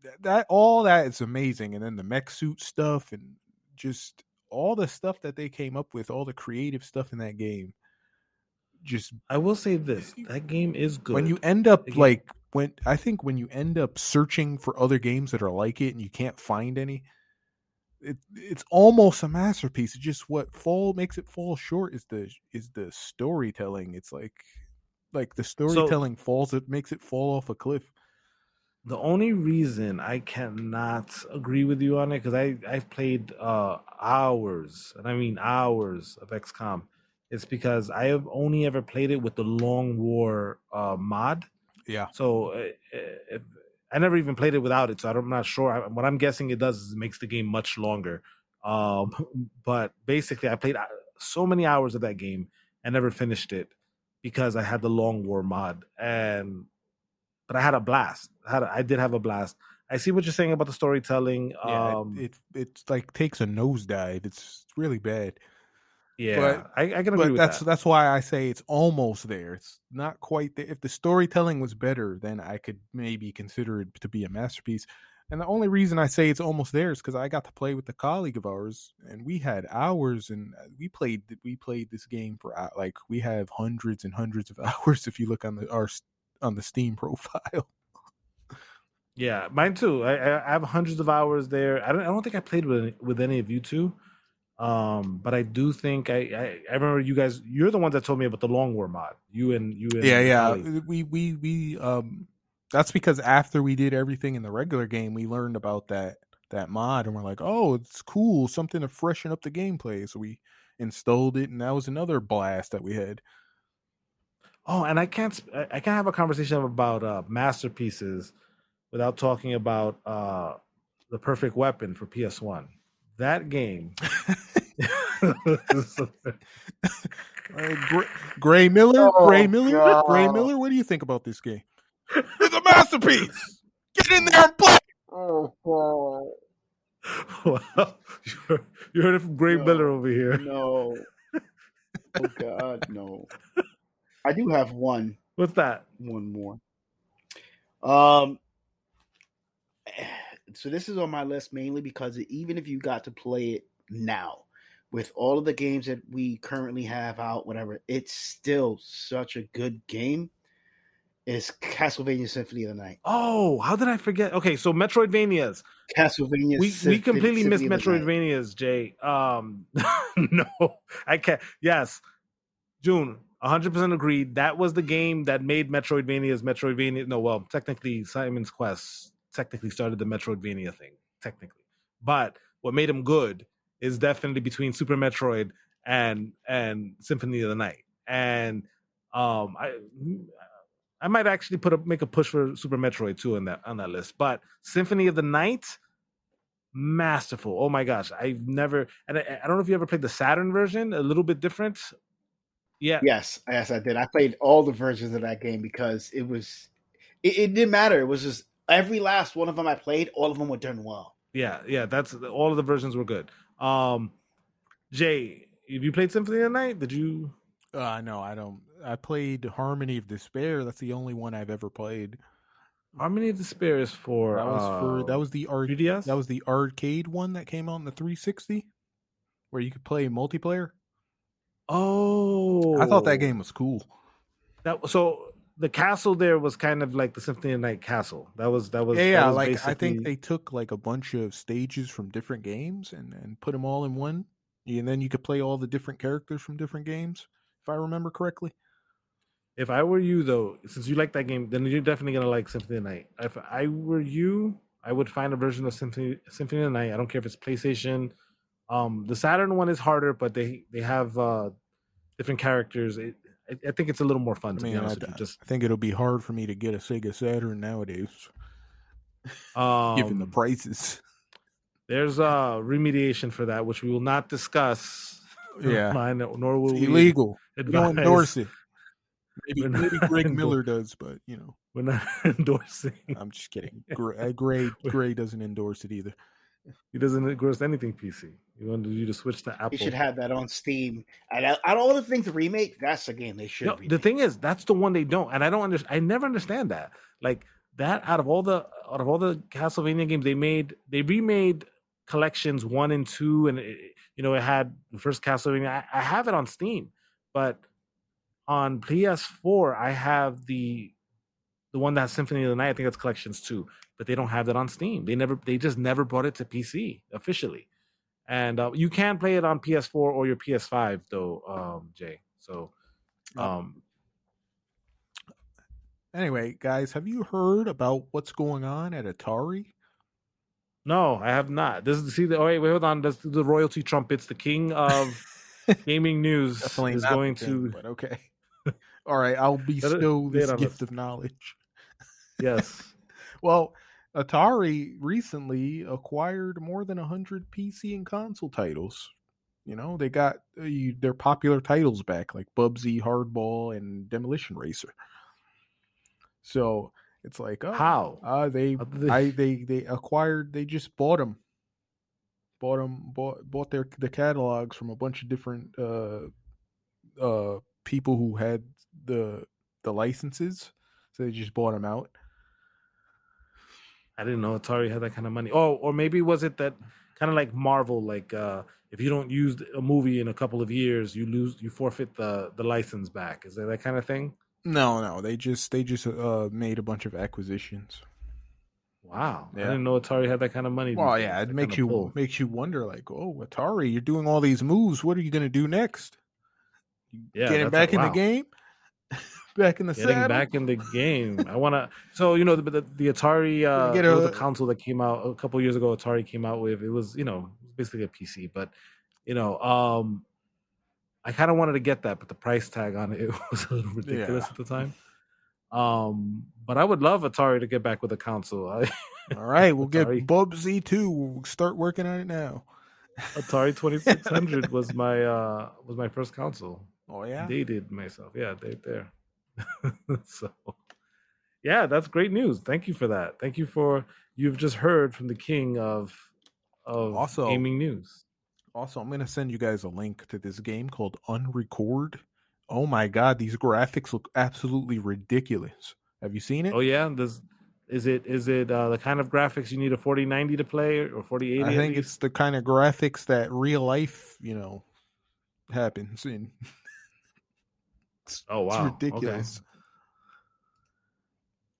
that, that all that is amazing. And then the mech suit stuff and just all the stuff that they came up with, all the creative stuff in that game. Just I will say this: that game is good. when you end up like when I think when you end up searching for other games that are like it and you can't find any, it it's almost a masterpiece. It's just what fall makes it fall short is the is the storytelling. It's like like the storytelling falls it makes it fall off a cliff. the only reason I cannot agree with you on it because I I've played uh hours and I mean hours of XCOM. It's because I have only ever played it with the Long War uh, mod. Yeah. So uh, uh, I never even played it without it. So I'm not sure. I, what I'm guessing it does is it makes the game much longer. Um, but basically, I played uh, so many hours of that game and never finished it because I had the Long War mod. And but I had a blast. I had a, I did have a blast. I see what you're saying about the storytelling. Yeah, um, it, it it's like takes a nosedive. It's really bad. Yeah, but- I, I can agree with that's that. that's why I say it's almost there. It's not quite there. If the storytelling was better, then I could maybe consider it to be a masterpiece. And the only reason I say it's almost there is because I got to play with a colleague of ours, and we had hours, and uh, we played we played this game for like we have hundreds and hundreds of hours if you look on the our on the Steam profile. Yeah, mine too. I, I I have hundreds of hours there. I don't. I don't think I played with with any of you two, um, but I do think I, I. I remember you guys. You're the ones that told me about the Long War mod. You and you and yeah, yeah. Ali. We we we um That's because after we did everything in the regular game, we learned about that that mod, and we're like, oh, it's cool, something to freshen up the gameplay. So we installed it, and that was another blast that we had. Oh, and I can't I can't have a conversation about uh, masterpieces without talking about uh, the perfect weapon for PS1. That game. Uh, Gray, Gray Miller, Oh, Gray Miller, Gray Miller. What do you think about this game? It's a masterpiece. Get in there and play. Oh, God. well, you heard, you heard it from Gray No. Miller over here. No. Oh God, no. I do have one, What's that? one more. Um. So this is on my list mainly because even if you got to play it now, with all of the games that we currently have out, whatever, it's still such a good game. Is Castlevania Symphony of the Night? Oh, how did I forget? Okay, so Metroidvanias. Castlevania. We we completely missed Symphony Night. Metroidvanias, Jay. Um, no, I can't. Yes, June, hundred percent agreed. That was the game that made Metroidvanias Metroidvania. No, well, technically, Simon's Quest technically started the Metroidvania thing, technically. But what made him good is definitely between Super Metroid and and Symphony of the Night. And um, I I might actually put a make a push for Super Metroid too on that on that list. But Symphony of the Night, masterful. Oh my gosh, I've never and I, I don't know if you ever played the Saturn version, a little bit different. Yeah, Yes, yes, I did. I played all the versions of that game because it was. It, it didn't matter. It was just every last one of them I played. All of them were done well. yeah, yeah. That's all of the versions were good. Um, Jay, have you played Symphony of the Night? Did you? Uh, no, I don't. I played Harmony of Despair. That's the only one I've ever played. Harmony of Despair is for That was for uh, that was the 3DS. that was the arcade one that came out in the 360, where you could play multiplayer. oh, I thought that game was cool. That so the castle there was kind of like the Symphony of the Night castle. That was that was yeah, that was like I think they took like a bunch of stages from different games and and put them all in one, and then you could play all the different characters from different games, if I remember correctly. If I were you, though, since you like that game, then you're definitely gonna like Symphony of the Night. If I were you, I would find a version of Symphony Symphony of the Night. I don't care if it's PlayStation. Um, the Saturn one is harder, but they they have uh different characters. It, I, I think it's a little more fun I to mean, be I, with you. Just I think it'll be hard for me to get a Sega Saturn nowadays, um, given the prices. there's uh remediation for that, which we will not discuss. Yeah. Mine, nor will It's we illegal. We don't endorse it. Maybe, maybe Greg Miller does, but you know, We're not endorsing. I'm just kidding. Gray, uh, Gray, Gray doesn't endorse it either. He doesn't endorse anything PC. He wanted you to switch to Apple. You should have that on Steam. And out of all the things to remake, that's a game they should. No, the thing is, that's the one they don't, and I don't understand. I never understand that. Like that, out of all the out of all the Castlevania games they made, they remade collections one and two, and it, you know it had the first Castlevania. I, I have it on Steam, but on PS4 I have the the one that has Symphony of the Night. I think that's collections two, but they don't have that on Steam. They never, they just never brought it to PC officially, and uh, you can play it on PS4 or your PS5 though, um, Jay. So. Oh. Um, Anyway, guys, have you heard about what's going on at Atari? No, I have not. This is see the. Oh wait, wait, hold on. This the royalty trumpets. The king of gaming news Definitely is going thing, to. but okay. All right, I'll bestow this gift us. of knowledge. Yes. Well, Atari recently acquired more than 100 PC and console titles. You know, they got uh, you, their popular titles back, like Bubsy, Hardball, and Demolition Racer. So it's like, oh, How? Uh, they, they- I, they, they acquired. They just bought them. Bought them. Bought bought their the catalogs from a bunch of different uh, uh, people who had the the licenses. So they just bought them out. I didn't know Atari had that kind of money. Oh, or maybe was it that kind of like Marvel? Like uh if you don't use a movie in a couple of years, you lose, you forfeit the the license back. Is that that kind of thing? No, no, they just they just uh made a bunch of acquisitions. Wow, I didn't know Atari had that kind of money. Well, yeah, it makes kind you pull. makes you wonder, like, oh, Atari, you're doing all these moves. What are you gonna do next? Yeah, Getting back like, in the game, back in the Getting saddle. back in the game. I want to. So you know the the, the Atari. Uh, was a- console that came out a couple years ago. Atari came out with. It was you know basically a PC, but you know um, I kind of wanted to get that, but the price tag on it, was a little ridiculous Yeah. at the time. Um, but I would love Atari to get back with a console. I, All right, we'll get. Bubsy too. We'll start working on it now. Atari Twenty Six Hundred was my uh was my first console. Oh yeah. dated myself. Yeah, they there. so, yeah, that's great news. Thank you for that. Thank you for you've just heard from the king of of Also- gaming news. Also, I'm gonna send you guys a link to this game called Unrecord. Oh my god, these graphics look absolutely ridiculous. Have you seen it? Oh yeah, this is it. Is it uh, the kind of graphics you need a forty ninety to play or forty eighty? I think it's the kind of graphics that real life, you know, happens in. It's- Oh, it's wow. Okay. ridiculous.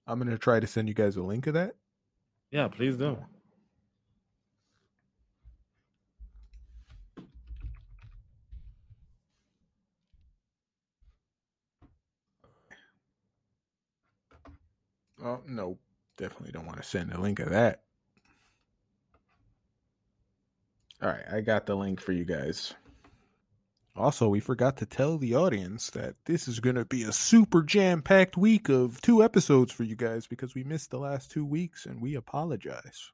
I'm gonna try to send you guys a link of that. yeah. Please do. Oh no, definitely don't want to send a link of that. All right, I got the link for you guys. Also, we forgot to tell the audience that this is going to be a super jam packed week of two episodes for you guys because we missed the last two weeks and we apologize.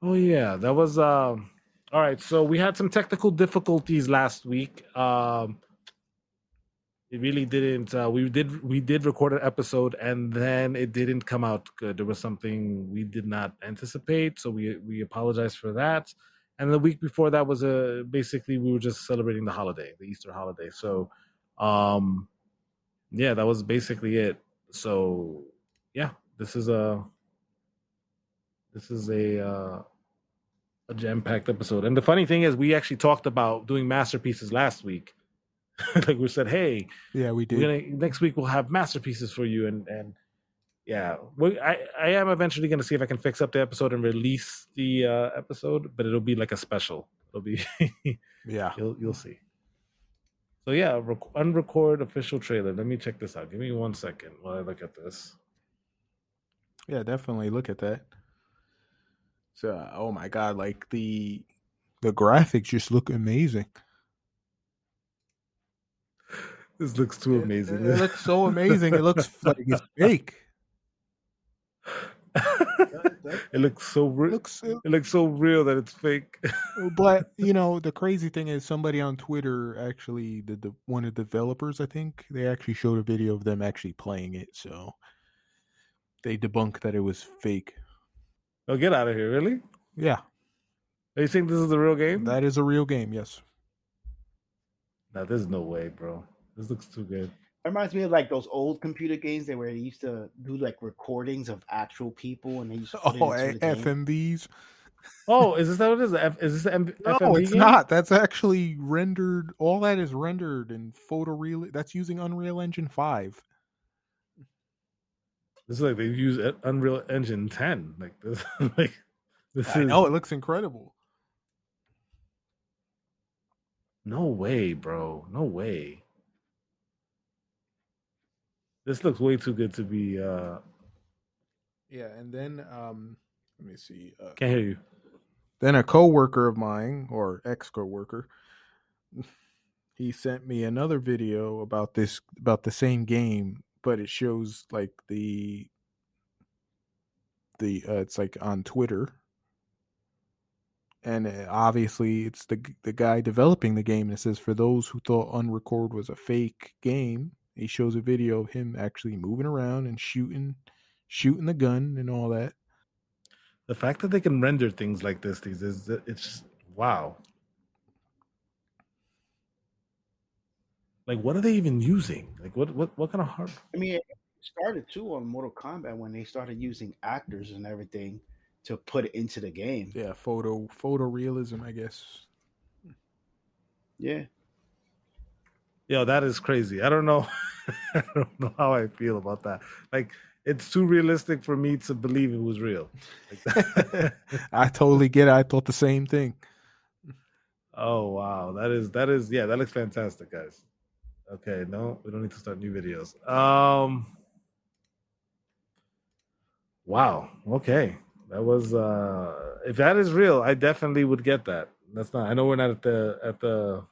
Oh yeah, that was um all right. So we had some technical difficulties last week. Um it really didn't uh, we did we did record an episode and then it didn't come out good. There was something we did not anticipate, so we we apologize for that. And the week before that was a basically we were just celebrating the holiday, the Easter holiday. So um yeah, that was basically it. So yeah, this is a this is a uh, a jam packed episode. And the funny thing is, we actually talked about doing masterpieces last week. like we said, hey, Yeah, we did. gonna next week we'll have masterpieces for you, and and yeah, we, I I am eventually gonna see if I can fix up the episode and release the uh, episode, but it'll be like a special. It'll be Yeah. you'll you'll see. So yeah, rec- unrecord official trailer. Let me check this out. Give me one second while I look at this. Yeah, definitely look at that. So, oh my god, like the the graphics just look amazing. This looks too amazing. It, looks so amazing. It looks like it's fake. it looks so It real. looks uh, It looks so real that it's fake. but you know the crazy thing is somebody on Twitter actually the, the one of the developers I think they actually showed a video of them actually playing it so they debunked that it was fake. oh, get out of here! Really? Yeah, Are you saying this is the real game? that is a real game. Yes. Now there's no way, bro. This looks too good. It reminds me of like those old computer games that where they used to do like recordings of actual people and they used to put Oh, it into A- the game. FMVs. Oh, is this what it is? F- is this the M- No, FMV it's game? not. That's actually rendered. All that is rendered in photoreal. That's using Unreal Engine Five. This is like they use Unreal Engine 10. Like this, like this I is know it looks incredible. no way, bro. No way. This looks way too good to be. uh Yeah, and then um, let me see. Uh, Can't hear you. then a coworker of mine or ex coworker he sent me another video about this about the same game but it shows like the the uh, it's like on twitter and uh, obviously it's the the guy developing the game and it says for those who thought unrecord was a fake game he shows a video of him actually moving around and shooting shooting the gun and all that The fact that they can render things like this these is it's just wow. Like what are they even using? Like what what what kind of hard I mean, it started too on Mortal Kombat when they started using actors and everything to put it into the game. yeah photo photorealism i guess Yeah. Yo, that is crazy. I don't know. I don't know how I feel about that. Like, it's too realistic for me to believe it was real. Like. I totally get it. I thought the same thing. oh wow, that is that is yeah, that looks fantastic, guys. Okay, no, we don't need to start new videos. Um Wow. Okay. That was uh if that is real, I definitely would get that. That's not I know we're not at the at the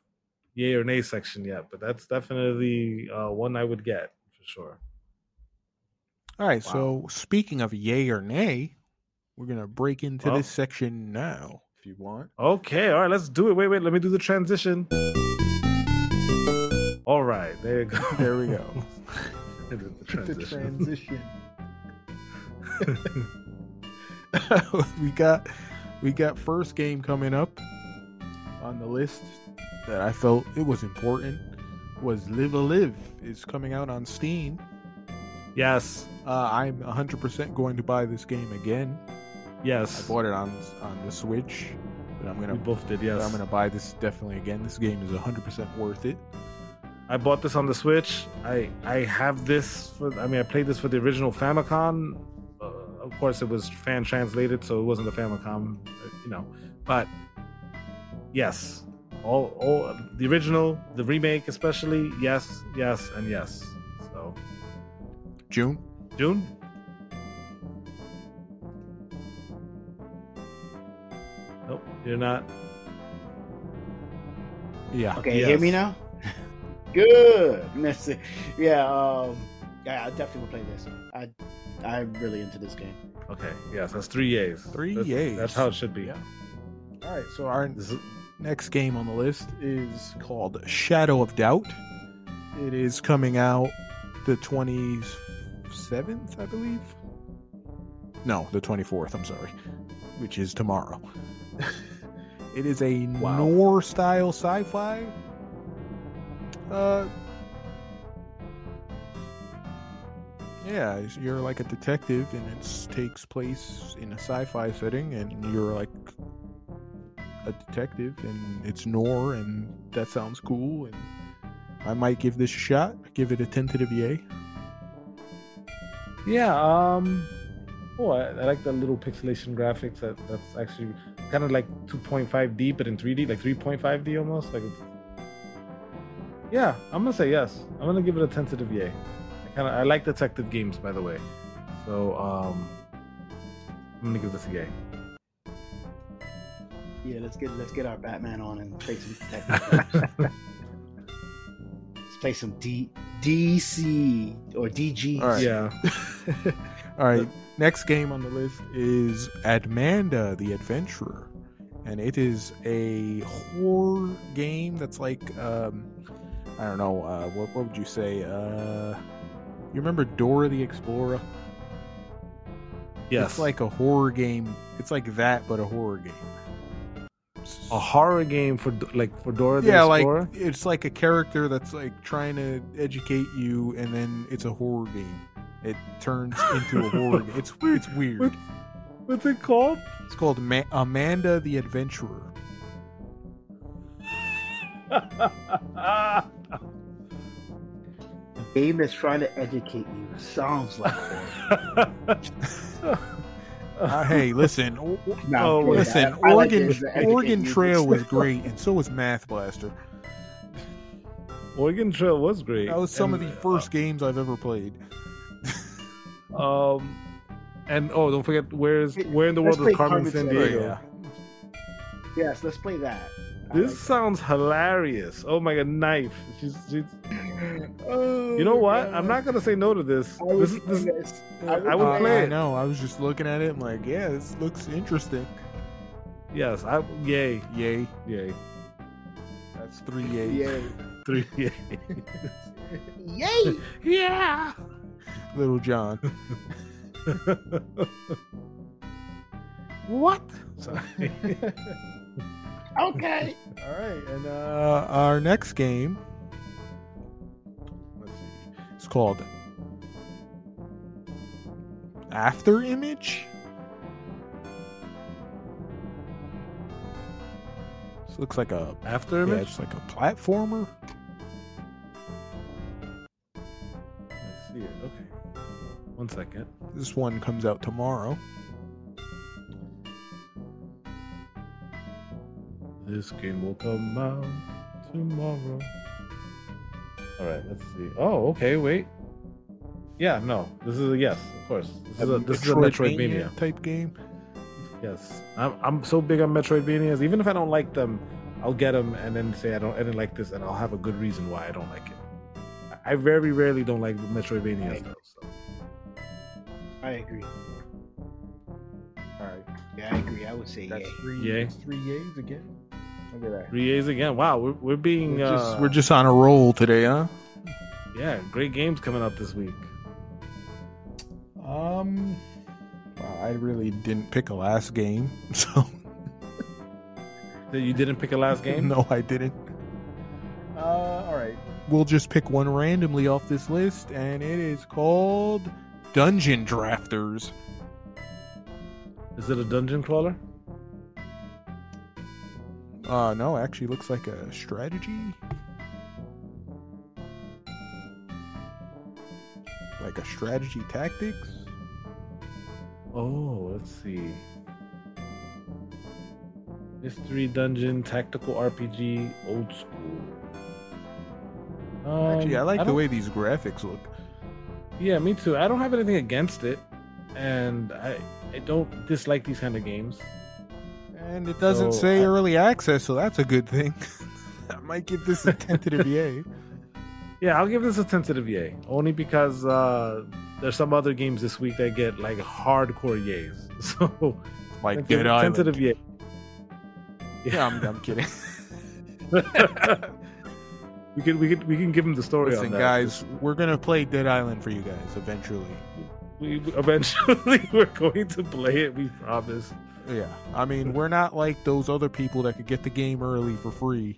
yay or nay section yet, but that's definitely uh one I would get for sure. All right. Wow. So speaking of yay or nay, we're gonna break into Well- this section now, if you want. Okay, all right, let's do it. Wait, wait, let me do the transition. All right, there you go. There we go. I did the transition. transition. we got we got first game coming up on the list that I felt it was important was Live a Live is coming out on Steam. yes, Uh, I'm 100% going to buy this game again. Yes. I bought it on on the Switch, but I'm gonna both did, yes. I'm gonna buy this definitely again. This game is 100% worth it. I bought this on the Switch. I I have this for. I mean, I played this for the original Famicom. Uh, of course, it was fan translated, so it wasn't the Famicom, uh, you know. But yes, all all the original, the remake, especially. Yes, yes, and yes. So June. June. Nope, you're not. Yeah. Okay, you hear me now? Good. That's. Yeah, um, yeah, I definitely will play this. I, I'm really into this game. Okay, yes, that's three A's. Three that's, yays. That's how it should be. Yeah. All right. So our This is, Next game on the list is called Shadow of Doubt. It is coming out the 27th, I believe. No, the 24th, I'm sorry, which is tomorrow. it is a Wow. noir style sci fi. Uh, yeah, you're like a detective, and it takes place in a sci fi setting, and you're like a detective and it's noir and that sounds cool and I might give this a shot. Give it a tentative yay. yeah. Um. Oh, I, I like the little pixelation graphics. That that's actually kind of like 2.5D, but in 3D, like 3.5D almost. Like it's. Yeah, I'm gonna say yes. I'm gonna give it a tentative yay. I kind of I like detective games, by the way. So um, I'm gonna give this a yay. Yeah, let's get let's get our Batman on and play some detective. Let's play some D DC or DG. All right. Yeah. All right. Next game on the list is Amanda the Adventurer. And it is a horror game that's like um I don't know, uh what what would you say? Uh you remember Dora the Explorer? Yes. It's like a horror game. It's like that but a horror game. A horror game for like for Dora the yeah, Explorer. like it's like a character that's like trying to educate you, and then it's a horror game. It turns into a horror game. It's it's weird. What- What's it called? It's called Ma- Amanda the Adventurer. A game that's trying to educate you sounds like that. Uh, hey, listen, o- o- No, Oh, listen. I- I Oregon games that educate Oregon. Trail was great, and so was Math Blaster. Oregon Trail was great. That was some of the first games I've ever played. uh, um, and oh, don't forget where's where in the Let's world is Carmen Carmen San Sandiego. Diego? yeah. Yes, let's play that. This like sounds hilarious. Oh my god, knife. She's, she's that. Oh, you know what? God. I'm not gonna say no to this. I would, This, is- this, I I would Uh, play I it. know. I was just looking at it. I'm like, yeah, this looks interesting. yes, I yay, Yay! yay, That's three yays. Yay. three yay. Yay! yeah. Little John. what? Sorry. Okay. All right, and uh, our next game. Let's called After Image. This looks like a After yeah, it's like a platformer. I see it. Okay. One second. This one comes out tomorrow. This game will come out tomorrow. All right, let's see. Oh, okay, wait. Yeah, no, this is a yes, of course. This is a this is a Metroidvania. type game. Yes, I'm I'm so big on Metroidvanias. Even if I don't like them, I'll get them and then say I don't I didn't like this, and I'll have a good reason why I don't like it. I very rarely don't like Metroidvanias though. So. I agree. All right, Yeah, I agree. I would say that's yay. three. Yay. three yays again. Look at that. Three A's again. Wow, we're we're being We're just, uh, we're just on a roll today, huh? yeah, great games coming out this week. Um, well, I really didn't pick a last game, so You didn't pick a last game. no, I didn't. Uh, all right. We'll just pick one randomly off this list, and it is called Dungeon Drafters. Is it a dungeon crawler? Uh, no, actually looks like a strategy. Like a strategy tactics. Oh, let's see. Mystery dungeon, tactical RPG, old school. Um, Actually, I like the way these graphics look. Yeah, me too. I don't have anything against it, and I I don't dislike these kind of games. And it doesn't So, say I- early access, so that's a good thing. I might give this a tentative yay. Yeah, I'll give this a tentative yay, only because uh, there's some other games this week that get like hardcore yays. So Like I'll give Dead it Island. tentative yay. Yeah, I'm, I'm kidding. we can we can we can give him the story Listen, on that. guys, we're gonna play Dead Island for you guys eventually. We eventually we're going to play it. We promise. Yeah, I mean, we're not like those other people that could get the game early for free.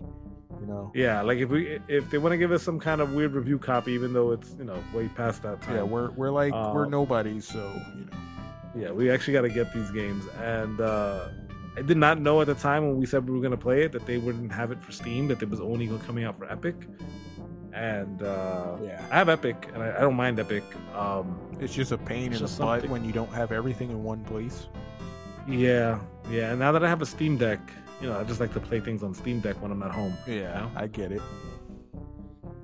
You know. Yeah, like if we if they want to give us some kind of weird review copy, even though it's you know way past that time. Yeah, we're we're like we're Uh, nobodies, so you know. yeah, we actually got to get these games. And uh I did not know at the time when we said we were gonna play it that they wouldn't have it for Steam, that it was only coming out for Epic. And uh Yeah. I have Epic, and I, I don't mind Epic. Um It's just a pain It's in the butt when you don't have everything in one place. Yeah, yeah. And now that I have a Steam Deck, you know, I just like to play things on Steam Deck when I'm at home. Yeah, know? I get it.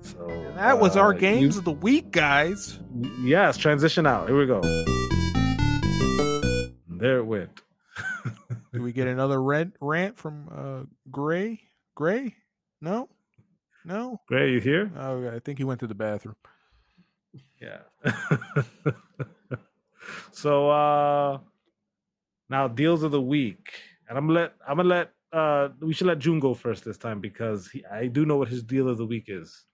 So That was our uh, games you- of the week, guys. yes, transition out. Here we go. There it went. Do we get another red rant from uh Gray? Gray? No, no. Gray, you here? Oh, I think he went to the bathroom. Yeah. so uh now deals of the week. And I'm let I'm gonna let uh we should let June go first this time because he, I do know what his deal of the week is.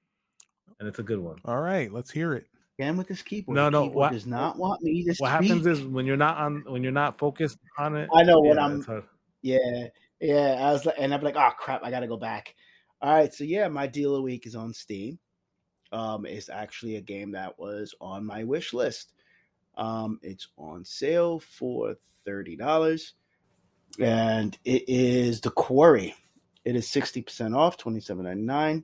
And it's a good one. All right, let's hear it. Again with this keyboard. No, no, keyboard what- does not want me to What happens is when you're not on when you're not focused on it. I know when yeah, I'm- Yeah, yeah. I was like, and I'm like, oh crap, I gotta go back. All right, so yeah, my deal of the week is on Steam. Um, it's actually a game that was on my wish list. Um, it's on sale for thirty dollars, and it is The Quarry. It is sixty percent off, twenty seven ninety nine.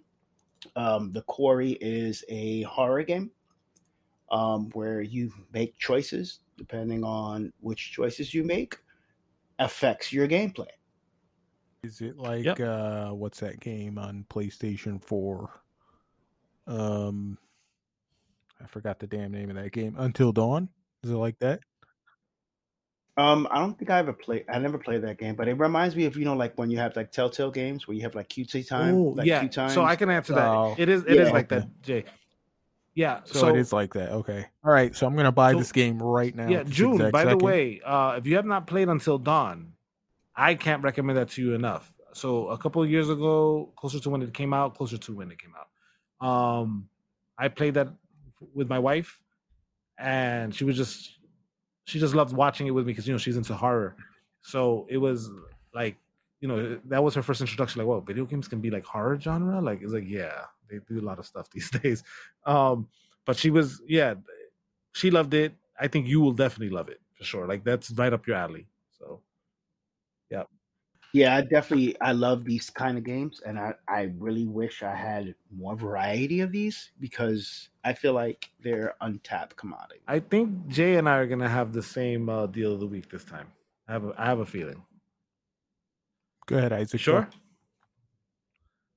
Um, the Quarry is a horror game um, where you make choices depending on which choices you make affects your gameplay. Is it like Yep. uh what's that game on PlayStation 4? Um I forgot the damn name of that game. Until Dawn? Is it like that? Um, I don't think I ever played. I never played that game, but it reminds me of you know like when you have like Telltale games where you have like QT time, Oh, like yeah. queue times. So I can answer that. Oh. it is it is Yeah. like Okay. that, Jay. Yeah. So, it is like that. Okay. All right, so I'm going to buy So- this game right now. yeah, June. exact By the way, uh, if you have not played Until Dawn, I can't recommend that to you enough. So a couple of years ago, closer to when it came out, closer to when it came out, um, I played that with my wife, and she was just she just loved watching it with me because you know she's into horror. So it was like you know that was her first introduction. Like, whoa, video games can be like horror genre. Like it's like yeah, they do a lot of stuff these days. Um, but she was yeah, she loved it. I think you will definitely love it for sure. Like that's right up your alley. So yeah, I definitely I love these kind of games, and I I really wish I had more variety of these because I feel like they're untapped commodity. I think Jay and I are gonna have the same uh, deal of the week this time. I have a, I have a feeling. Go ahead, Isaac. Sure.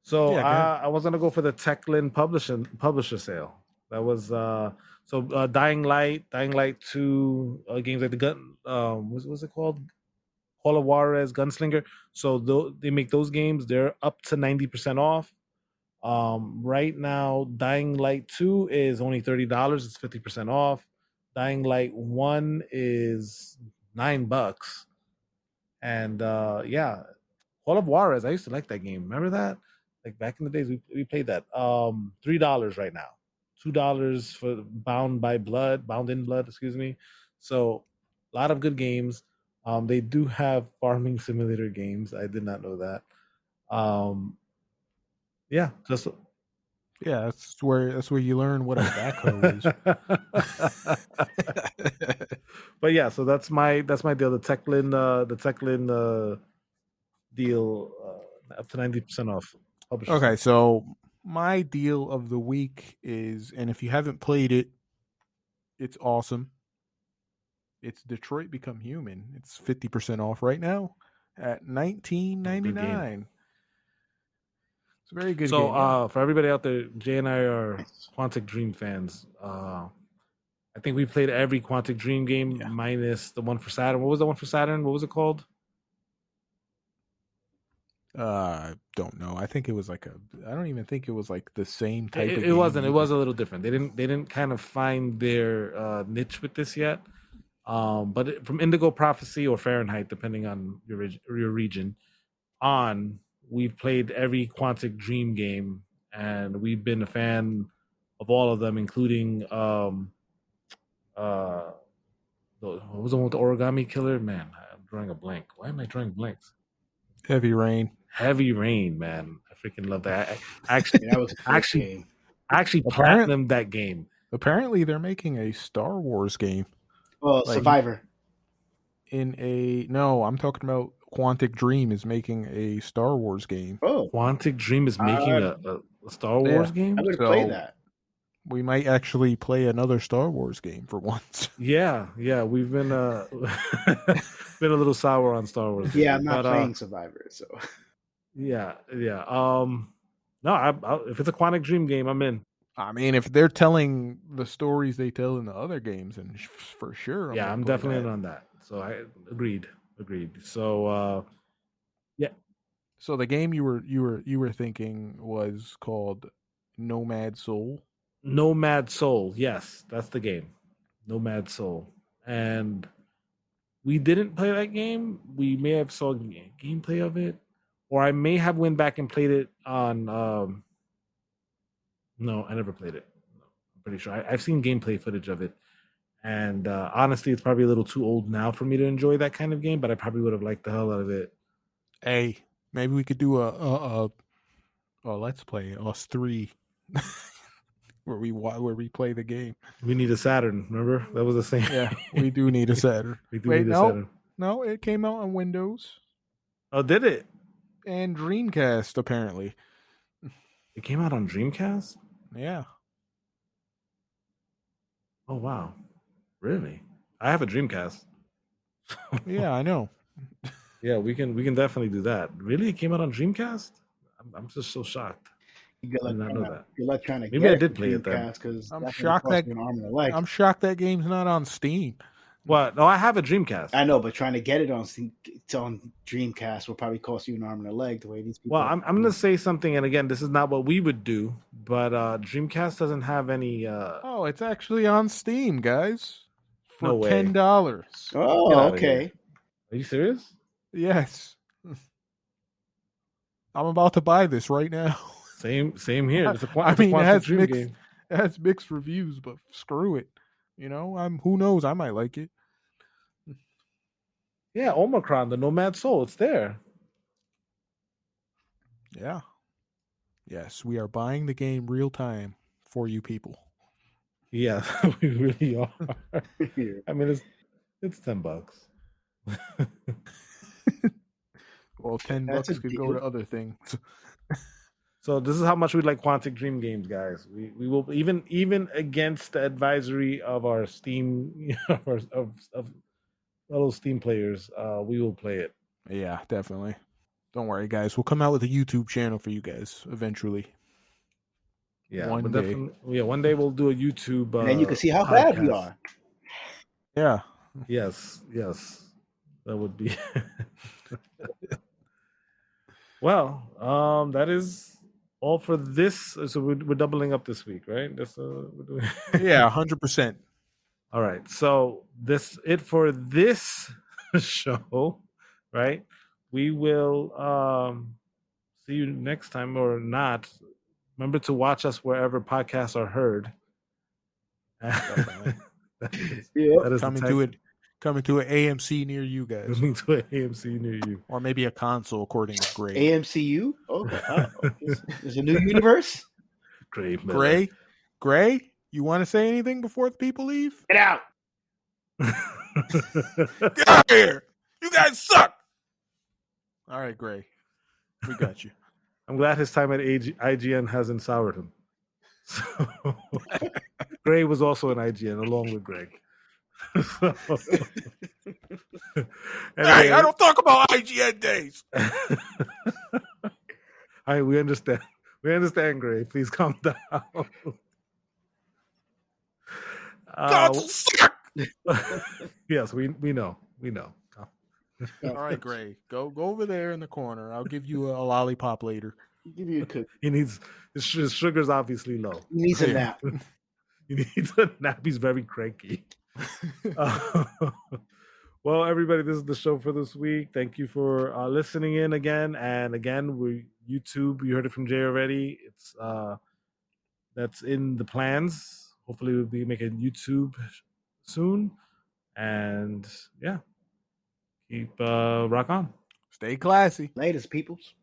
So Yeah, go uh, I was gonna go for the Techland publisher publisher sale. That was uh so uh, Dying Light, Dying Light two uh, games like the gun. Um, what's, what's it called? Call of Juarez Gunslinger. So they make those games. They're up to ninety percent off. Um, right now, Dying Light two is only thirty dollars. It's fifty percent off. Dying Light one is nine bucks. And uh yeah, Call of Juarez. I used to like that game. Remember that? Like back in the days, we we played that. Um, three dollars right now. Two dollars for Bound by Blood, Bound in Blood, excuse me. So a lot of good games. Um, they do have farming simulator games. I did not know that. Um, yeah, just Yeah, that's where that's where you learn what a backhoe is. but yeah, so that's my that's my deal. The Techland uh the Techland uh deal uh, up to ninety percent off. Publisher Okay, so my deal of the week is, and if you haven't played it, it's awesome. It's Detroit Become Human. It's fifty percent off right now at nineteen ninety nine. It's a very good so game. uh for everybody out there, Jay and I are Quantic Dream fans. Uh I think we played every Quantic Dream game Yeah. minus the one for Saturn. What was the one for Saturn? What was it called? Uh, I don't know. I think it was like a. I don't even think it was like the same type. It, it wasn't. It was a little different. They didn't. They didn't kind of find their uh, niche with this yet. Um, but from Indigo Prophecy or Fahrenheit, depending on your your region, on we've played every Quantic Dream game, and we've been a fan of all of them, including um, uh, the, what was the one with the origami killer? Man, I'm drawing a blank. Why am I drawing blanks? Heavy Rain. Heavy Rain, man. I freaking love that. I, I actually, that was Actually- game. I actually Apparent- platinumed that game. Apparently, they're making a Star Wars game Oh, like- Survivor. in a. No, I'm talking about Quantic Dream is making a Star Wars game. Oh, Quantic Dream is making Uh, a, a, a Star Wars game. I would So- played that. We might actually play another Star Wars game for once. Yeah, yeah, we've been uh been a little sour on Star Wars. Yeah, I'm not but, uh, playing Survivor, so yeah, yeah. Um, no, I, I, if it's a Quantic Dream game, I'm in. I mean, if they're telling the stories they tell in the other games, and for sure, yeah, gonna I'm definitely that. on that. So I agreed, agreed. So uh yeah. So the game you were you were you were thinking was called Nomad Soul. Nomad Soul, yes, that's the game. Nomad Soul, and we didn't play that game. We may have saw gameplay of it, or I may have went back and played it on. um No, I never played it. I'm pretty sure I, I've seen gameplay footage of it, and uh, honestly, it's probably a little too old now for me to enjoy that kind of game. But I probably would have liked the hell out of it. Hey, maybe we could do a a, a, a let's play us three, where we where we play the game. We need a Saturn. Remember that was the same. Yeah, we do need a Saturn. we do Wait, need a no. Saturn. No, it came out on Windows Oh, did it? and Dreamcast apparently. It came out on Dreamcast. Yeah. Oh wow, really? I have a Dreamcast. Yeah, I know. Yeah, we can we can definitely do that. Really, it came out on Dreamcast. I'm, I'm just so shocked. good luck, did not know to, that. good luck trying to Maybe I did for play it then. I'm shocked that- an arm and a leg. I'm shocked that game's not on Steam. What? No, I have a Dreamcast. I know, but trying to get it on it's on Dreamcast will probably cost you an arm and a leg. The way these people. well, I'm I'm gonna say something, and again, this is not what we would do, but uh Dreamcast doesn't have any. uh Oh, it's actually on Steam, guys. For No way. ten dollars. Oh, okay. Are you serious? Yes. I'm about to buy this right now. Same same here. It's a, Qua- I mean, it has mixed- game. It has mixed reviews, but screw it. You know, I'm who knows, I might like it. Yeah, Omicron, the Nomad Soul. It's there. Yeah. Yes, we are buying the game real time for you people. Yeah, we really are. I mean, it's it's ten bucks. Well, ten That's bucks a could go to other things. So this is how much we like Quantic Dream games, guys. We we will even even against the advisory of our Steam of our, of, of fellow Steam players, uh, we will play it. yeah, definitely. Don't worry, guys. We'll come out with a YouTube channel for you guys eventually. Yeah, One day. definitely- yeah, one day we'll do a YouTube. Uh, and then you can see how bad we are. Yeah. Yes, yes, that would be. well, um, that is all for this. So we're, we're doubling up this week, right? That's uh, we're doing. Yeah, hundred percent. all right. So this it for this show, right? We will um see you next time or not. Remember to watch us wherever podcasts are heard. That is- Yeah. that is the Coming text- to it coming to an AMC near you guys. Coming to an AMC near you. Or maybe a console according to Gray. AMCU. Okay. Uh, there's, there's a new universe. Great, Miller. Gray? Gray? You want to say anything before the people leave? Get out. Get out of here! You guys suck! All right, Gray. We got you. I'm glad his time at AG- IGN hasn't soured him. So, Gray was also an IGN along with Greg. So- hey, I don't talk about IGN days. All right, we understand. We understand, Gray. Please calm down. Uh, suck! yes, we we know. We know. All right, Gray. Go go over there in the corner. I'll give you a, lollipop later. Give you a cook. He needs his, his sugar's obviously low. He needs a nap. He needs a nap. He's very cranky. Uh, well, everybody, this is the show for this week. Thank you for uh, listening in again. And again, we YouTube. You heard it from Jay already. It's uh, that's in the plans. Hopefully, we'll be making YouTube soon. And yeah, keep uh, rock on. Stay classy. Latest peoples.